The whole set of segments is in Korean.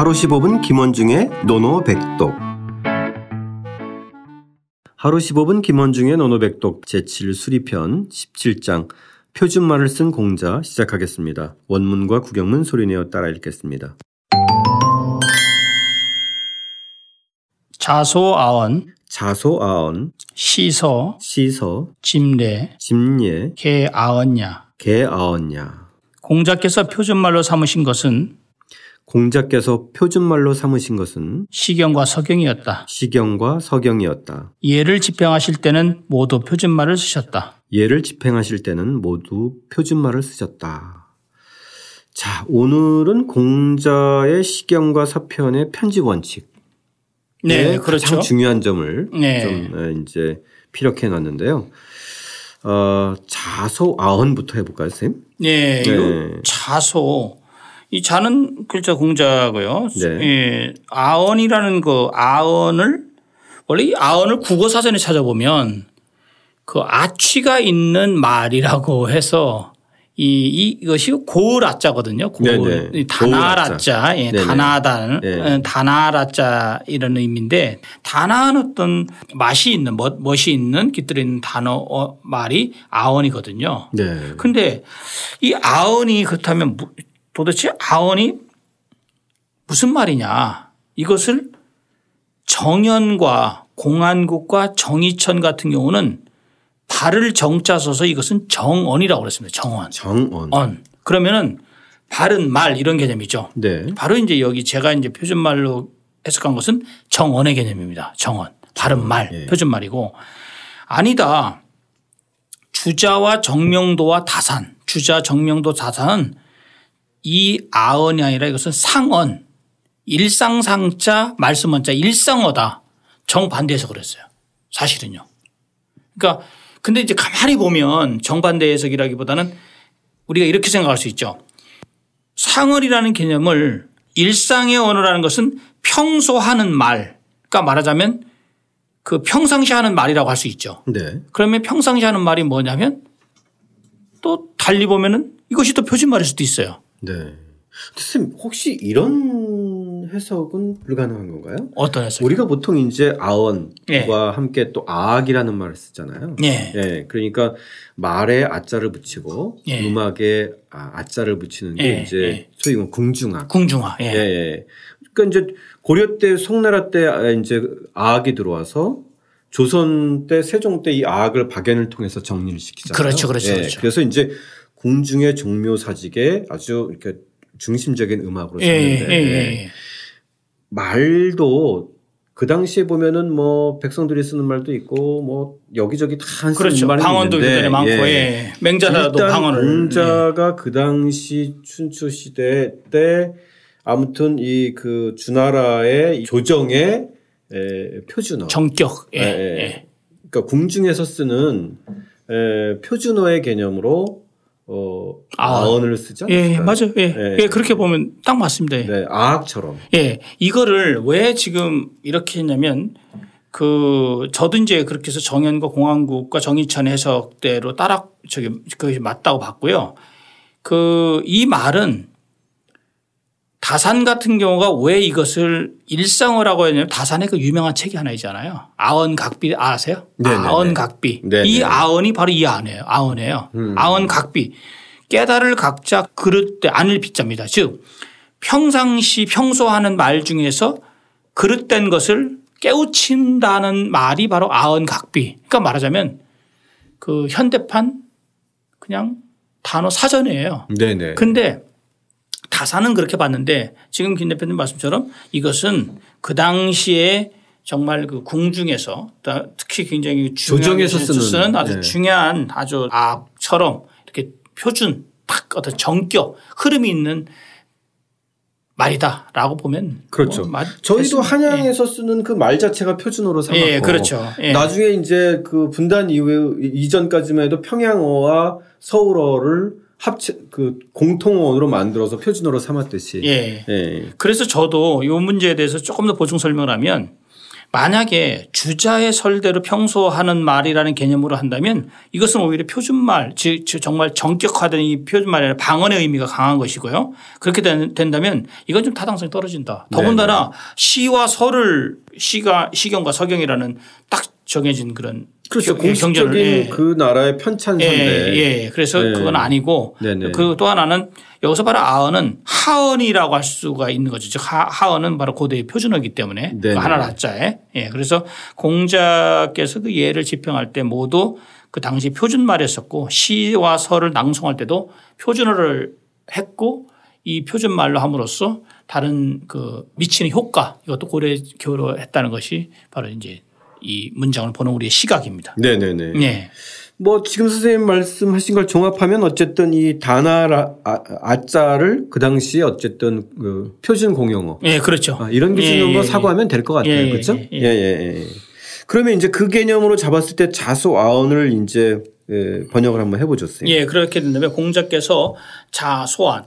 하루 15분 김원중의 노노백독 하루 15분 김원중의 노노백독 제7 수리편 17장 표준말을 쓴 공자 시작하겠습니다. 원문과 구경문 소리내어 따라 읽겠습니다. 자소아언, 자소아언, 시서, 시서, 짐례, 짐예, 개아언냐. 개아언냐. 공자께서 표준말로 삼으신 것은 공자께서 표준말로 삼으신 것은 시경과 서경이었다. 시경과 서경이었다. 예를 집행하실 때는 모두 표준말을 쓰셨다. 예를 집행하실 때는 모두 표준말을 쓰셨다. 자, 오늘은 공자의 시경과 서편의 편집 원칙. 네, 가장 그렇죠. 중요한 점을 네. 좀 어, 이제 피력해 놨는데요. 어, 자소 아언부터 해볼까요, 선생님? 네, 네. 이 자소. 이 자는 글자 공자고요. 네. 예, 아언이라는 그 아언을 원래 이 아언을 국어 사전에 찾아보면 그 아취가 있는 말이라고 해서 이, 이- 이것이 고을 아자거든요. 고을. 고을 아자. 아자. 예, 네네. 단아단. 네. 어, 아자 이런 의미인데 단아는 어떤 맛이 있는 멋, 멋이 있는 깃들어 있는 단어 어, 말이 아언이거든요. 네. 근데 이 아언이 그렇다면 무- 도대체 아언이 무슨 말이냐 이것을 정연과 공안국과 정의천 같은 경우는 발을 정자 써서 이것은 정언이라고 그랬습니다. 정언. 정언. 언. 그러면은 바른 말 이런 개념이죠. 네. 바로 이제 여기 제가 이제 표준말로 해석한 것은 정언의 개념입니다. 정언. 바른 말, 예. 표준말이고 아니다. 주자와 정명도와 다산, 주자, 정명도, 다산은 이 아언이 아니라 이것은 상언, 일상상자, 말씀원자, 일상어다. 정반대해서 그랬어요. 사실은요. 그러니까 근데 이제 가만히 보면 정반대 해석이라기보다는 우리가 이렇게 생각할 수 있죠. 상언이라는 개념을 일상의 언어라는 것은 평소 하는 말. 그러니까 말하자면 그 평상시 하는 말이라고 할 수 있죠. 네. 그러면 평상시 하는 말이 뭐냐면 또 달리 보면은 이것이 또 표준말일 수도 있어요. 네. 선생님, 혹시 이런 해석은 불가능한 건가요? 어떤 해석? 우리가 보통 이제 아언과 예. 함께 또 아악이라는 말을 쓰잖아요. 예. 예, 그러니까 말에 아자를 붙이고 예. 음악에 아, 아자를 붙이는 게 예, 이제 예. 소위 궁중악. 궁중화. 예. 예, 예. 그러니까 이제 고려 때 송나라 때 아, 이제 아악이 들어와서 조선 때 세종 때 이 아악을 박연을 통해서 정리를 시키잖아요. 그렇죠, 그렇죠, 예, 그렇죠. 그래서 이제 궁중의 종묘 사직에 아주 이렇게 중심적인 음악으로 예, 예, 쓰는데 예, 예. 말도 그 당시에 보면은 뭐 백성들이 쓰는 말도 있고 뭐 여기저기 다 쓰는 그렇죠. 말이 방언도 있는데 굉장히 많고, 예. 예. 맹자라도 방언을. 공자가 그 당시 춘추 시대 때 아무튼 이 그 주나라의 이 조정의 에, 표준어. 예. 정격. 예. 예, 예. 예. 그러니까 궁중에서 쓰는 에, 표준어의 개념으로 어, 아언. 아언을 쓰죠. 예, 예, 맞아요. 예. 예. 예, 그렇게 보면 딱 맞습니다. 예. 네, 아악처럼. 예. 이거를 왜 지금 이렇게 했냐면 그 저도 이제 그렇게 해서 정연과 공항국과 정의천 해석대로 따라 저기 그것이 맞다고 봤고요. 그 이 말은 다산 같은 경우가 왜 이것을 일상어라고 했냐면 다산의 그 유명한 책이 하나 있잖아요. 아언각비 아세요? 네네네. 아언각비. 네네. 이 아언이 바로 이 아언이에요. 아언이에요. 음. 아언각비. 깨달을 각자 그릇 때 안을 빚잡니다. 즉 평상시 평소 하는 말 중에서 그릇된 것을 깨우친다는 말이 바로 아언각비. 그러니까 말하자면 그 현대판 그냥 단어 사전이에요. 네네. 근데 다사는 그렇게 봤는데 지금 김 대표님 말씀처럼 이것은 그 당시에 정말 그 궁중에서 특히 굉장히 중요한 조정에서 쓰는, 아주 네. 중요한 아주 악처럼 이렇게 표준 딱 어떤 정격 흐름이 있는 말이다라고 보면 그렇죠. 뭐 맞- 저희도. 한양에서 쓰는 그 말 자체가 표준어로 삼았고 예, 그렇죠. 예. 나중에 이제 그 분단 이후에 이전까지만 해도 평양어와 서울어를 합체 그 공통어로 만들어서 표준어로 삼았듯이 예. 예. 그래서 저도 이 문제에 대해서 조금 더 보충 설명을 하면 만약에 주자의 설대로 평소 하는 말이라는 개념으로 한다면 이것은 오히려 표준말, 즉 정말 정격화된 이 표준말이 아니라 방언의 의미가 강한 것이고요. 그렇게 된다면 이건 좀 타당성이 떨어진다. 더군다나 네. 시와 설을 시가 시경과 서경이라는 딱 정해진 그런 그렇죠. 공식적인 예. 그 나라의 편찬인데. 예, 예. 그래서 네. 그건 아니고 그 또 하나는 여기서 바로 아언은 하언이라고 할 수가 있는 거죠. 즉 하언은 바로 고대의 표준어이기 때문에 그 하나 라자에. 예. 그래서 공자께서 그 예를 집행할 때 모두 그 당시 표준말에 썼고 시와 설을 낭송할 때도 표준어를 했고 이 표준말로 함으로써 다른 그 미치는 효과 이것도 고려 교로 했다는 것이 바로 이제 이 문장을 보는 우리의 시각입니다. 네네네. 네. 뭐 지금 선생님 말씀하신 걸 종합하면 어쨌든 이 단아 아, 자를 그 당시에 어쨌든 그 표준 공용어. 예, 그렇죠. 아, 이런 기준으로 예, 예, 사고하면 될 것 같아요. 예, 그렇죠? 예, 예, 예. 그러면 이제 그 개념으로 잡았을 때 자소 아언을 이제 번역을 한번 해보죠. 예, 그렇게 된다면 공자께서 자소안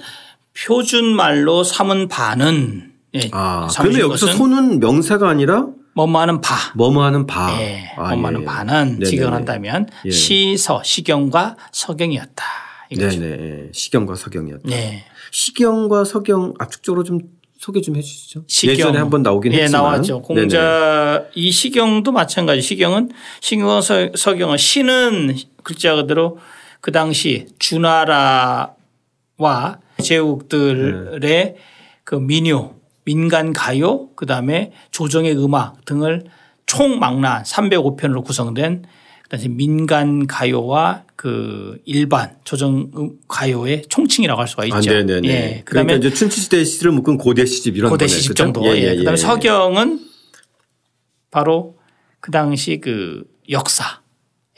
표준 말로 삼은 바는 예, 아, 그러면 여기서 소는 명사가 아니라 뭐뭐하는 바. 뭐뭐하는 바. 예. 아, 뭐뭐하는 예. 바는 직역을 한다면 예. 시서 시경과 서경이었다. 이거죠. 네네. 시경과 서경이었다. 네. 시경과 서경 압축적으로 좀 소개 좀 해주시죠. 시경. 예전에 한번 나오긴 예, 했지만. 나왔죠. 공자 네네. 이 시경도 마찬가지. 시경은 시경과 서경은 시는 글자 그대로 그 당시 주나라와 제국들의 네. 그 민요 민간 가요, 그 다음에 조정의 음악 등을 총망라한 305편으로 구성된 그다음에 민간 가요와 그 일반 조정 가요의 총칭이라고 할 수가 있죠. 아, 네네네. 예. 그다음에 그러니까 이제 춘추시대 시를 묶은 고대 시집 이런 고대 시집 정도. 예, 예, 예. 그다음에 예. 서경은 바로 그 당시 그 역사,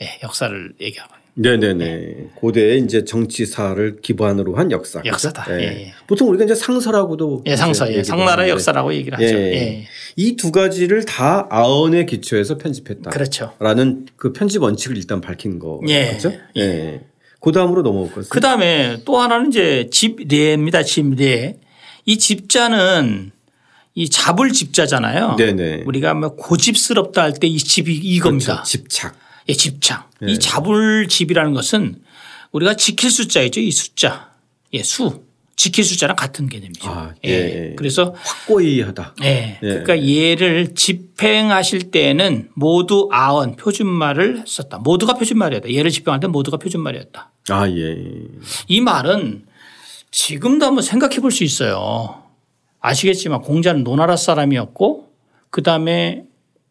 예, 역사를 얘기하고 네네네. 네. 고대의 이제 정치사를 기반으로 한 역사. 역사다. 예. 예. 보통 우리가 이제 상서라고도. 예, 상서. 예. 상나라의 역사라고 얘기를 하죠. 예. 예. 이두 가지를 다 아언의 기초에서 편집했다. 그렇죠. 라는 그 편집 원칙을 일단 밝힌 거. 예. 예. 예. 그 다음으로 넘어올까요? 그 다음에 또 하나는 이제 집례입니다. 집례. 이 집자는 이 잡을 집자잖아요. 네네. 우리가 뭐 고집스럽다 할 때 이 집이 이겁니다. 그렇죠. 집착. 예, 집창. 예. 이 잡을 집이라는 것은 우리가 지킬 숫자이죠. 이 숫자. 예, 수. 지킬 숫자랑 같은 개념이죠. 아, 예. 예. 그래서 확고히 하다. 예. 예. 그러니까 얘를 집행하실 때는 모두 아언 표준말을 썼다. 모두가 표준말이었다. 얘를 집행할 때 모두가 표준말이었다. 아, 예. 이 말은 지금도 한번 생각해 볼 수 있어요. 아시겠지만 공자는 노나라 사람이었고 그다음에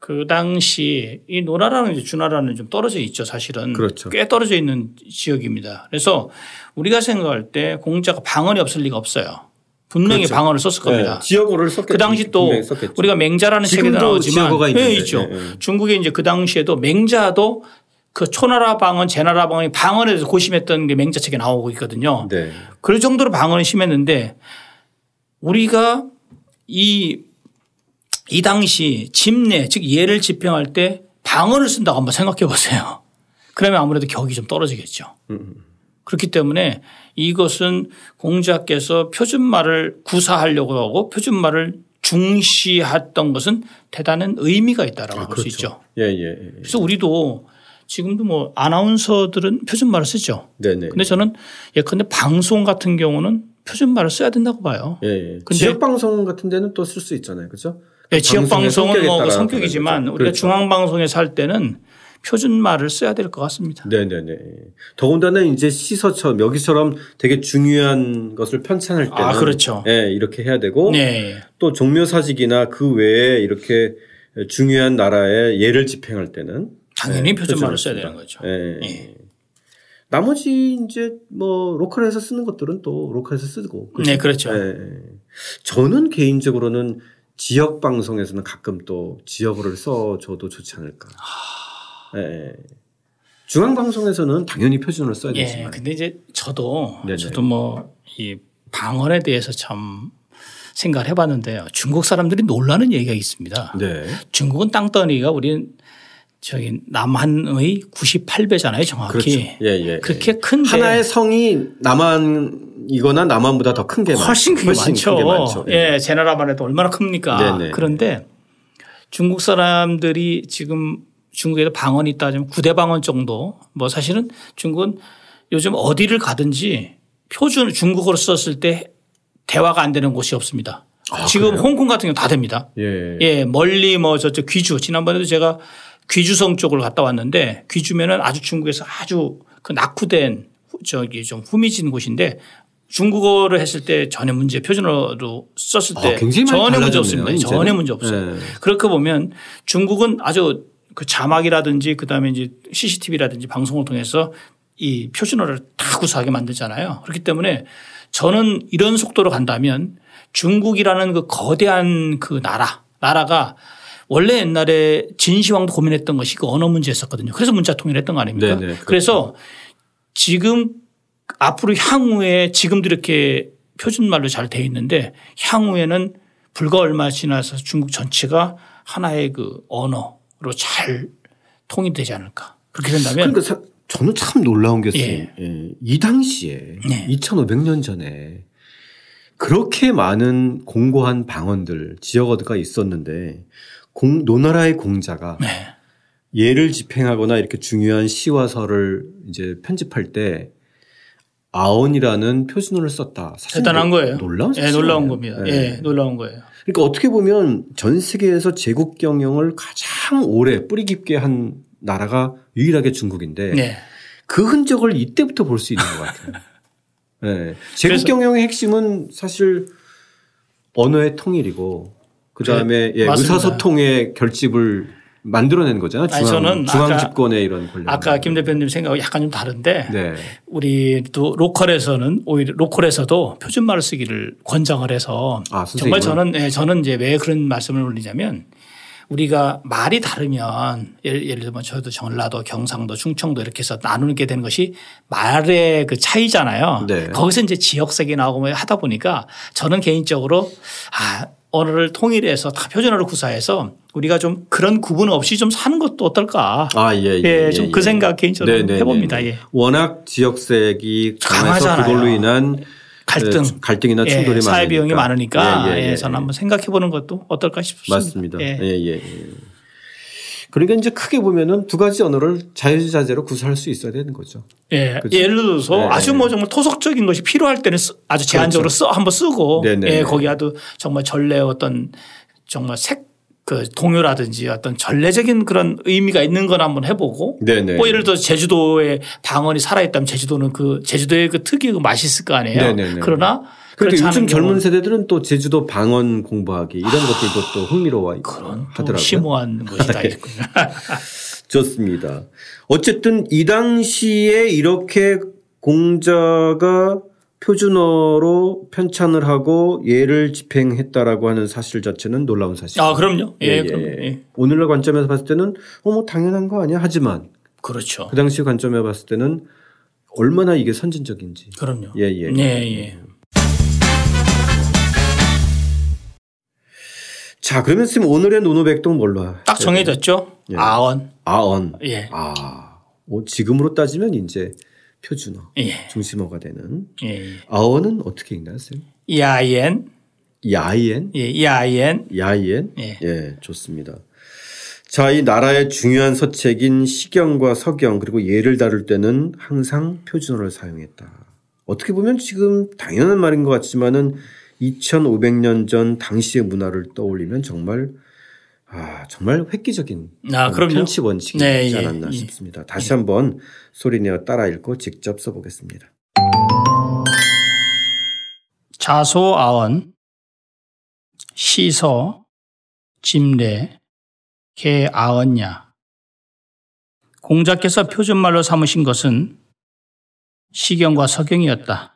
그 당시 이 노나라는 주나라는 좀 떨어져 있죠 사실은. 그렇죠. 꽤 떨어져 있는 지역입니다. 그래서 우리가 생각할 때 공자가 방언이 없을 리가 없어요. 분명히 그렇죠. 방언을 썼을 겁니다. 네. 지역어를 썼겠죠. 그 당시 또 우리가 맹자라는 책에 나오지만 네, 있죠. 네, 네. 중국에 이제 그 당시에도 맹자도 그 초나라 방언, 제나라 방언이 방언에 대해서 고심했던 게 맹자 책에 나오고 있거든요. 네. 그럴 정도로 방언이 심했는데 우리가 이 이 당시 집내 즉 예를 집행할 때 방언을 쓴다고 한번 생각해 보세요. 그러면 아무래도 격이 좀 떨어지겠죠. 그렇기 때문에 이것은 공자께서 표준말을 구사하려고 하고 표준말을 중시했던 것은 대단한 의미가 있다라고 아, 볼수 그렇죠. 있죠. 예, 예, 예. 그래서 우리도 지금도 뭐 아나운서들은 표준말을 쓰죠. 네네. 근데 저는 예컨대 방송 같은 경우는 표준말을 써야 된다고 봐요. 예, 예. 근데 지역 방송 같은 데는 또 쓸 수 있잖아요. 그렇죠? 네, 지역 방송은 뭐 성격이지만 우리가 그렇죠. 중앙 방송에서 할 때는 표준말을 써야 될 것 같습니다. 네네네. 더군다나 이제 시서처럼 여기처럼 되게 중요한 것을 편찬할 때는 아, 그렇죠. 네, 이렇게 해야 되고 네. 또 종묘사직이나 그 외에 이렇게 중요한 나라의 예를 집행할 때는 당연히 네, 표준말을 써야 되는 거죠. 네. 네. 나머지 이제 뭐 로컬에서 쓰는 것들은 또 로컬에서 쓰고. 그렇죠? 네, 그렇죠. 네. 저는 개인적으로는 지역 방송에서는 가끔 또 지역어를 써줘도 좋지 않을까. 하... 네. 중앙 방송에서는 당연히 표준어를 써야 예, 되지만. 근데 이제 저도 네네. 저도 뭐 이 방언에 대해서 참 생각을 해봤는데요. 중국 사람들이 놀라는 얘기가 있습니다. 네. 중국은 땅덩이가 우리는 저기 남한의 98배잖아요, 정확히. 그렇죠. 예, 예, 그렇게 예. 큰 하나의 성이 남한 이거나 남한보다 더 큰 게 훨씬, 훨씬 많죠. 게 많죠. 예, 제 나라만 해도 얼마나 큽니까. 네네. 그런데 중국 사람들이 지금 중국에도 방언이 있다 하면 구대 방언 정도 뭐 사실은 중국은 요즘 어디를 가든지 표준 중국어로 썼을 때 대화가 안 되는 곳이 없습니다. 아, 지금 그래요? 홍콩 같은 경우 다 됩니다. 예. 예, 멀리 뭐 저쪽 귀주 지난번에도 제가 귀주성 쪽을 갔다 왔는데 귀주면은 아주 중국에서 아주 그 낙후된 후- 저기 좀 후미진 곳인데 중국어를 했을 때 전혀 문제 표준어로 썼을 때 아, 굉장히 많이 전혀 문제 없습니다. 이제는. 전혀 문제 없어요. 네. 그렇게 보면 중국은 아주 그 자막이라든지 그다음에 이제 CCTV라든지 방송을 통해서 이 표준어를 다 구사하게 만들잖아요. 그렇기 때문에 저는 이런 속도로 간다면 중국이라는 그 거대한 그 나라, 나라가 원래 옛날에 진시황도 고민했던 것이 그 언어 문제였었거든요. 그래서 문자 통일했던 거 아닙니까? 네네, 그렇죠. 그래서 지금 앞으로 향후에 지금도 이렇게 표준말로 잘 돼 있는데 향후에는 불과 얼마 지나서 중국 전체가 하나의 그 언어로 잘 통일되지 않을까. 그렇게 된다면 그러니까 사- 저는 참 놀라운 게 예. 예. 이 당시에 네. 2,500년 전에 그렇게 많은 공고한 방언들 지역어가 있었는데 공, 노나라의 공자가 네. 예를 집행하거나 이렇게 중요한 시와 설을 이제 편집할 때 아언이라는 표준어를 썼다. 대단한 노- 거예요. 놀라운 예. 놀라운 겁니다. 예. 예, 놀라운 거예요. 그러니까 어떻게 보면 전 세계에서 제국 경영을 가장 오래 뿌리 깊게 한 나라가 유일하게 중국인데 네. 그 흔적을 이때부터 볼 수 있는 것 같아요. 네. 제국 경영의 핵심은 사실 언어의 통일이고 그 다음에 예. 의사소통의 결집을 만들어낸 거잖아요. 아니, 중앙, 저는 중앙 집권의 이런 권력. 아까 김 대표님 생각이 약간 좀 다른데 네. 우리 또 로컬에서는 오히려 로컬에서도 표준말을 쓰기를 권장을 해서 아, 정말? 저는 예, 저는 이제 왜 그런 말씀을 올리냐면 우리가 말이 다르면 예를, 예를 들면 저도 전라도, 경상도, 충청도 이렇게 해서 나누게 되는 것이 말의 그 차이잖아요. 네. 거기서 이제 지역색이 나오고 뭐 하다 보니까 저는 개인적으로 아, 언어를 통일해서 다 표준어를 구사해서 우리가 좀 그런 구분 없이 좀 사는 것도 어떨까. 아, 예, 예. 예, 예, 좀 예. 그 생각 개인적으로 네, 네, 해봅니다. 네, 네. 예. 워낙 지역색이 강해서 강하잖아요. 그걸로 인한 갈등. 그 갈등이나 예, 충돌이 많으니까. 사회 비용이 많으니까 예, 예, 예, 예, 저는 예. 한번 생각해 보는 것도 어떨까 싶습니다. 맞습니다. 예. 예, 예, 예. 그러니까 이제 크게 보면은 두 가지 언어를 자유자재로 구사할 수 있어야 되는 거죠. 예. 그치? 예를 들어서 네. 아주 뭐 정말 토속적인 것이 필요할 때는 쓰- 아주 제한적으로 써 한번 쓰고 그렇죠. 네네. 예, 거기 아주 정말 전래 어떤 정말 색 그 동요라든지 어떤 전례적인 그런 의미가 있는 건 한번 해보고 네네. 뭐 예를 들어 제주도의 방언이 살아있다면 제주도는 그 제주도의 그 특유의 그 맛이 있을 거 아니에요. 네네네. 그러나 그러니까 그렇지 요즘 젊은 세대들은 또 제주도 방언 공부하기 이런 것들도 또 흥미로워 그런 또 하더라고요. 심오한 것이 다 예. 있군요. 좋습니다. 어쨌든 이 당시에 이렇게 공자가 표준어로 편찬을 하고 예를 집행했다라고 하는 사실 자체는 놀라운 사실. 아, 그럼요. 예, 그럼 예. 오늘날 관점에서 봤을 때는 어, 뭐 당연한 거 아니야? 하지만 그렇죠. 그 당시 관점에 봤을 때는 얼마나 이게 선진적인지. 그럼요. 예, 예. 예, 예. 자, 그러면 지금 오늘의 노노백동 뭘로? 딱 정해졌죠. 예. 아언. 아언. 예. 아, 어, 지금으로 따지면 이제 표준어 예. 중심어가 되는 예. 아언은 어떻게 읽나요, 쌤? 야옌. 야이엔, 예. 야옌. 야이엔. 예. 예, 좋습니다. 자, 이 나라의 중요한 서책인 시경과 서경 그리고 예를 다룰 때는 항상 표준어를 사용했다. 어떻게 보면 지금 당연한 말인 것 같지만은 2,500년 전 당시의 문화를 떠올리면 정말 아 정말 획기적인 아. 편치 원칙이지 네, 예, 않았나 예. 싶습니다. 다시 한번 소리내어 따라 읽고 직접 써보겠습니다. 자소 아언. 시서. 짐례. 개 아언냐. 공자께서 표준말로 삼으신 것은 시경과 서경이었다.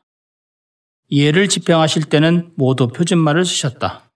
예를 집행하실 때는 모두 표준말을 쓰셨다.